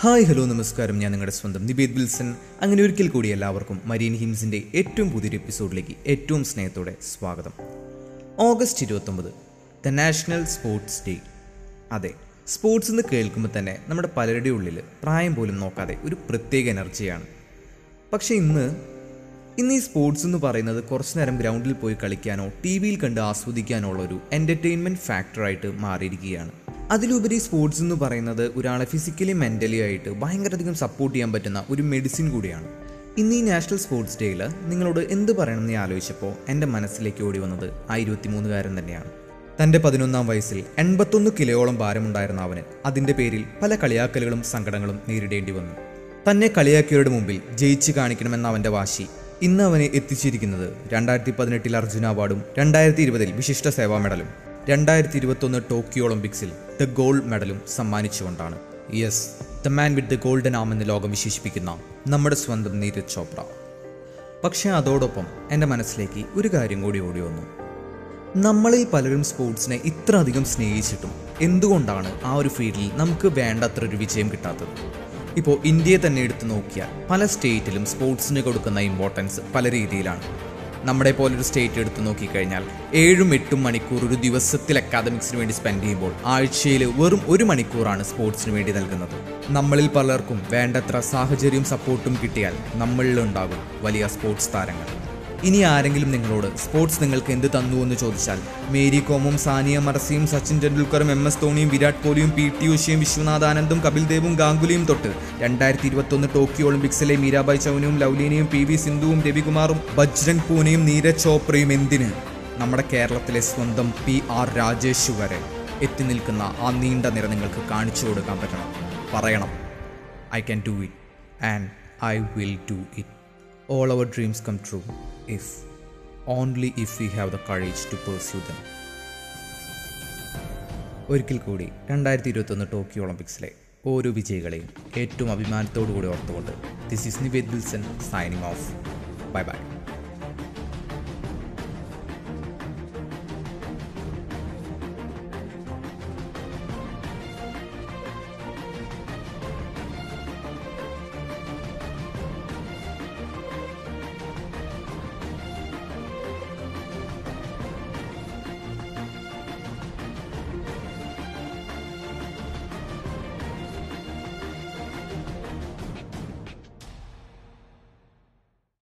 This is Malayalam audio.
ഹായ് ഹലോ നമസ്കാരം. ഞാൻ നിങ്ങളുടെ സ്വന്തം നിബേദ് വിൽസൺ. അങ്ങനെ ഒരിക്കൽ കൂടി എല്ലാവർക്കും മരീൻ ഹിംസിന്റെ ഏറ്റവും പുതിയൊരു എപ്പിസോഡിലേക്ക് ഏറ്റവും സ്നേഹത്തോടെ സ്വാഗതം. ഓഗസ്റ്റ് ഇരുപത്തൊമ്പത് ദ നാഷണൽ സ്പോർട്സ് ഡേ. അതെ സ്പോർട്സ് എന്ന് കേൾക്കുമ്പോൾ തന്നെ നമ്മുടെ പലരുടെ ഉള്ളിൽ പ്രായം പോലും നോക്കാതെ ഒരു പ്രത്യേക എനർജിയാണ്. പക്ഷേ ഇന്ന് ഇന്ന് ഈ സ്പോർട്സ് എന്ന് പറയുന്നത് കുറച്ചു നേരം ഗ്രൗണ്ടിൽ പോയി കളിക്കാനോ ടി വിയിൽ കണ്ട് ആസ്വദിക്കാനോ ഉള്ള ഒരു എന്റർടൈൻമെന്റ് ഫാക്ടറായിട്ട് മാറിയിരിക്കുകയാണ്. അതിലുപരി സ്പോർട്സ് എന്ന് പറയുന്നത് ഒരാളെ ഫിസിക്കലി മെന്റലി ആയിട്ട് ഭയങ്കരധികം സപ്പോർട്ട് ചെയ്യാൻ പറ്റുന്ന ഒരു മെഡിസിൻ കൂടിയാണ്. ഇന്ന് ഈ നാഷണൽ സ്പോർട്സ് ഡേയിൽ നിങ്ങളോട് എന്ത് പറയണമെന്ന് ആലോചിച്ചപ്പോൾ എന്റെ മനസ്സിലേക്ക് ഓടി വന്നത് ആ ഇരുപത്തിമൂന്നുകാരൻ തന്നെയാണ്. തന്റെ പതിനൊന്നാം വയസ്സിൽ എൺപത്തൊന്ന് കിലോയോളം ഭാരമുണ്ടായിരുന്ന അവന് അതിന്റെ പേരിൽ പല കളിയാക്കലുകളും സങ്കടങ്ങളും നേരിടേണ്ടി വന്നു. തന്നെ കളിയാക്കിയവരുടെ മുമ്പിൽ ജയിച്ച് കാണിക്കണമെന്ന അവന്റെ വാശി ഇന്ന് അവനെ എത്തിച്ചിരിക്കുന്നത് രണ്ടായിരത്തി പതിനെട്ടിൽ അർജുന അവാർഡും രണ്ടായിരത്തി ഇരുപതിൽ വിശിഷ്ട സേവാ മെഡലും രണ്ടായിരത്തി ഇരുപത്തൊന്ന് ടോക്കിയോ ഒളിമ്പിക്സിൽ ദ ഗോൾഡ് മെഡലും സമ്മാനിച്ചുകൊണ്ടാണ്. Yes the man with the golden arm എന്ന് ലോകം വിശേഷിപ്പിക്കുന്ന നമ്മുടെ സ്വന്തം നീരജ് ചോപ്ര. പക്ഷേ അതോടൊപ്പം എന്റെ മനസ്സിലേക്ക് ഒരു കാര്യം കൂടി ഓടി വന്നു. നമ്മളിൽ പലരും സ്പോർട്സിനെ ഇത്ര അധികം സ്നേഹിച്ചിട്ടും എന്തുകൊണ്ടാണ് ആ ഒരു ഫീൽഡിൽ നമുക്ക് വേണ്ടത്ര ഒരു വിജയം കിട്ടാത്തത്? ഇപ്പോൾ ഇന്ത്യയെ തന്നെ എടുത്തു നോക്കിയാൽ പല സ്റ്റേറ്റിലും സ്പോർട്സിന് കൊടുക്കുന്ന ഇമ്പോർട്ടൻസ് പല രീതിയിലാണ്. നമ്മുടെ പോലൊരു സ്റ്റേറ്റ് എടുത്ത് നോക്കിക്കഴിഞ്ഞാൽ ഏഴും എട്ടും മണിക്കൂർ ഒരു ദിവസത്തിൽ അക്കാദമിക്സിന് വേണ്ടി സ്പെൻഡ് ചെയ്യുമ്പോൾ ആഴ്ചയിൽ വെറും ഒരു മണിക്കൂറാണ് സ്പോർട്സിന് വേണ്ടി നൽകുന്നത്. നമ്മളിൽ പലർക്കും വേണ്ടത്ര സാഹചര്യവും സപ്പോർട്ടും കിട്ടിയാൽ നമ്മളിലുണ്ടാകും വലിയ സ്പോർട്സ് താരങ്ങൾ. ഇനി ആരെങ്കിലും നിങ്ങളോട് സ്പോർട്സ് നിങ്ങൾക്ക് എന്ത് തന്നു എന്ന് ചോദിച്ചാൽ മേരി കോമും സാനിയ മറസിയും സച്ചിൻ ടെണ്ടുൽക്കറും എം എസ് ധോണിയും വിരാട് കോഹ്ലിയും പി ടി ഉഷയും വിശ്വനാഥ് ആനന്ദും കപിൽ ദേവും ഗാംഗുലിയും തൊട്ട് രണ്ടായിരത്തി ഇരുപത്തൊന്ന് ടോക്കിയോ ഒളിമ്പിക്സിലെ മീരാബായ് ചൗനയും ലൗലീനയും പി വി സിന്ധുവും രവികുമാറും ബജ്രംഗ് പൂനെയും നീരജ് ചോപ്രയും എന്തിന്? നമ്മുടെ കേരളത്തിലെ സ്വന്തം പി ആർ രാജേഷ് വരെ എത്തി നിൽക്കുന്ന ആ നീണ്ട നിര നിങ്ങൾക്ക് കാണിച്ചു കൊടുക്കാൻ പറ്റണം. പറയണം. I can do it and I will do it all our dreams come true. If only if we have the courage to pursue them. ഒരിക്കൽ കൂടി രണ്ടായിരത്തി ഇരുപത്തൊന്ന് ടോക്കിയോ ഒളിമ്പിക്സിലെ ഓരോ വിജയികളെയും ഏറ്റവും അഭിമാനത്തോടു കൂടി ഓർത്തുകൊണ്ട് this is Nived Wilson signing off bye bye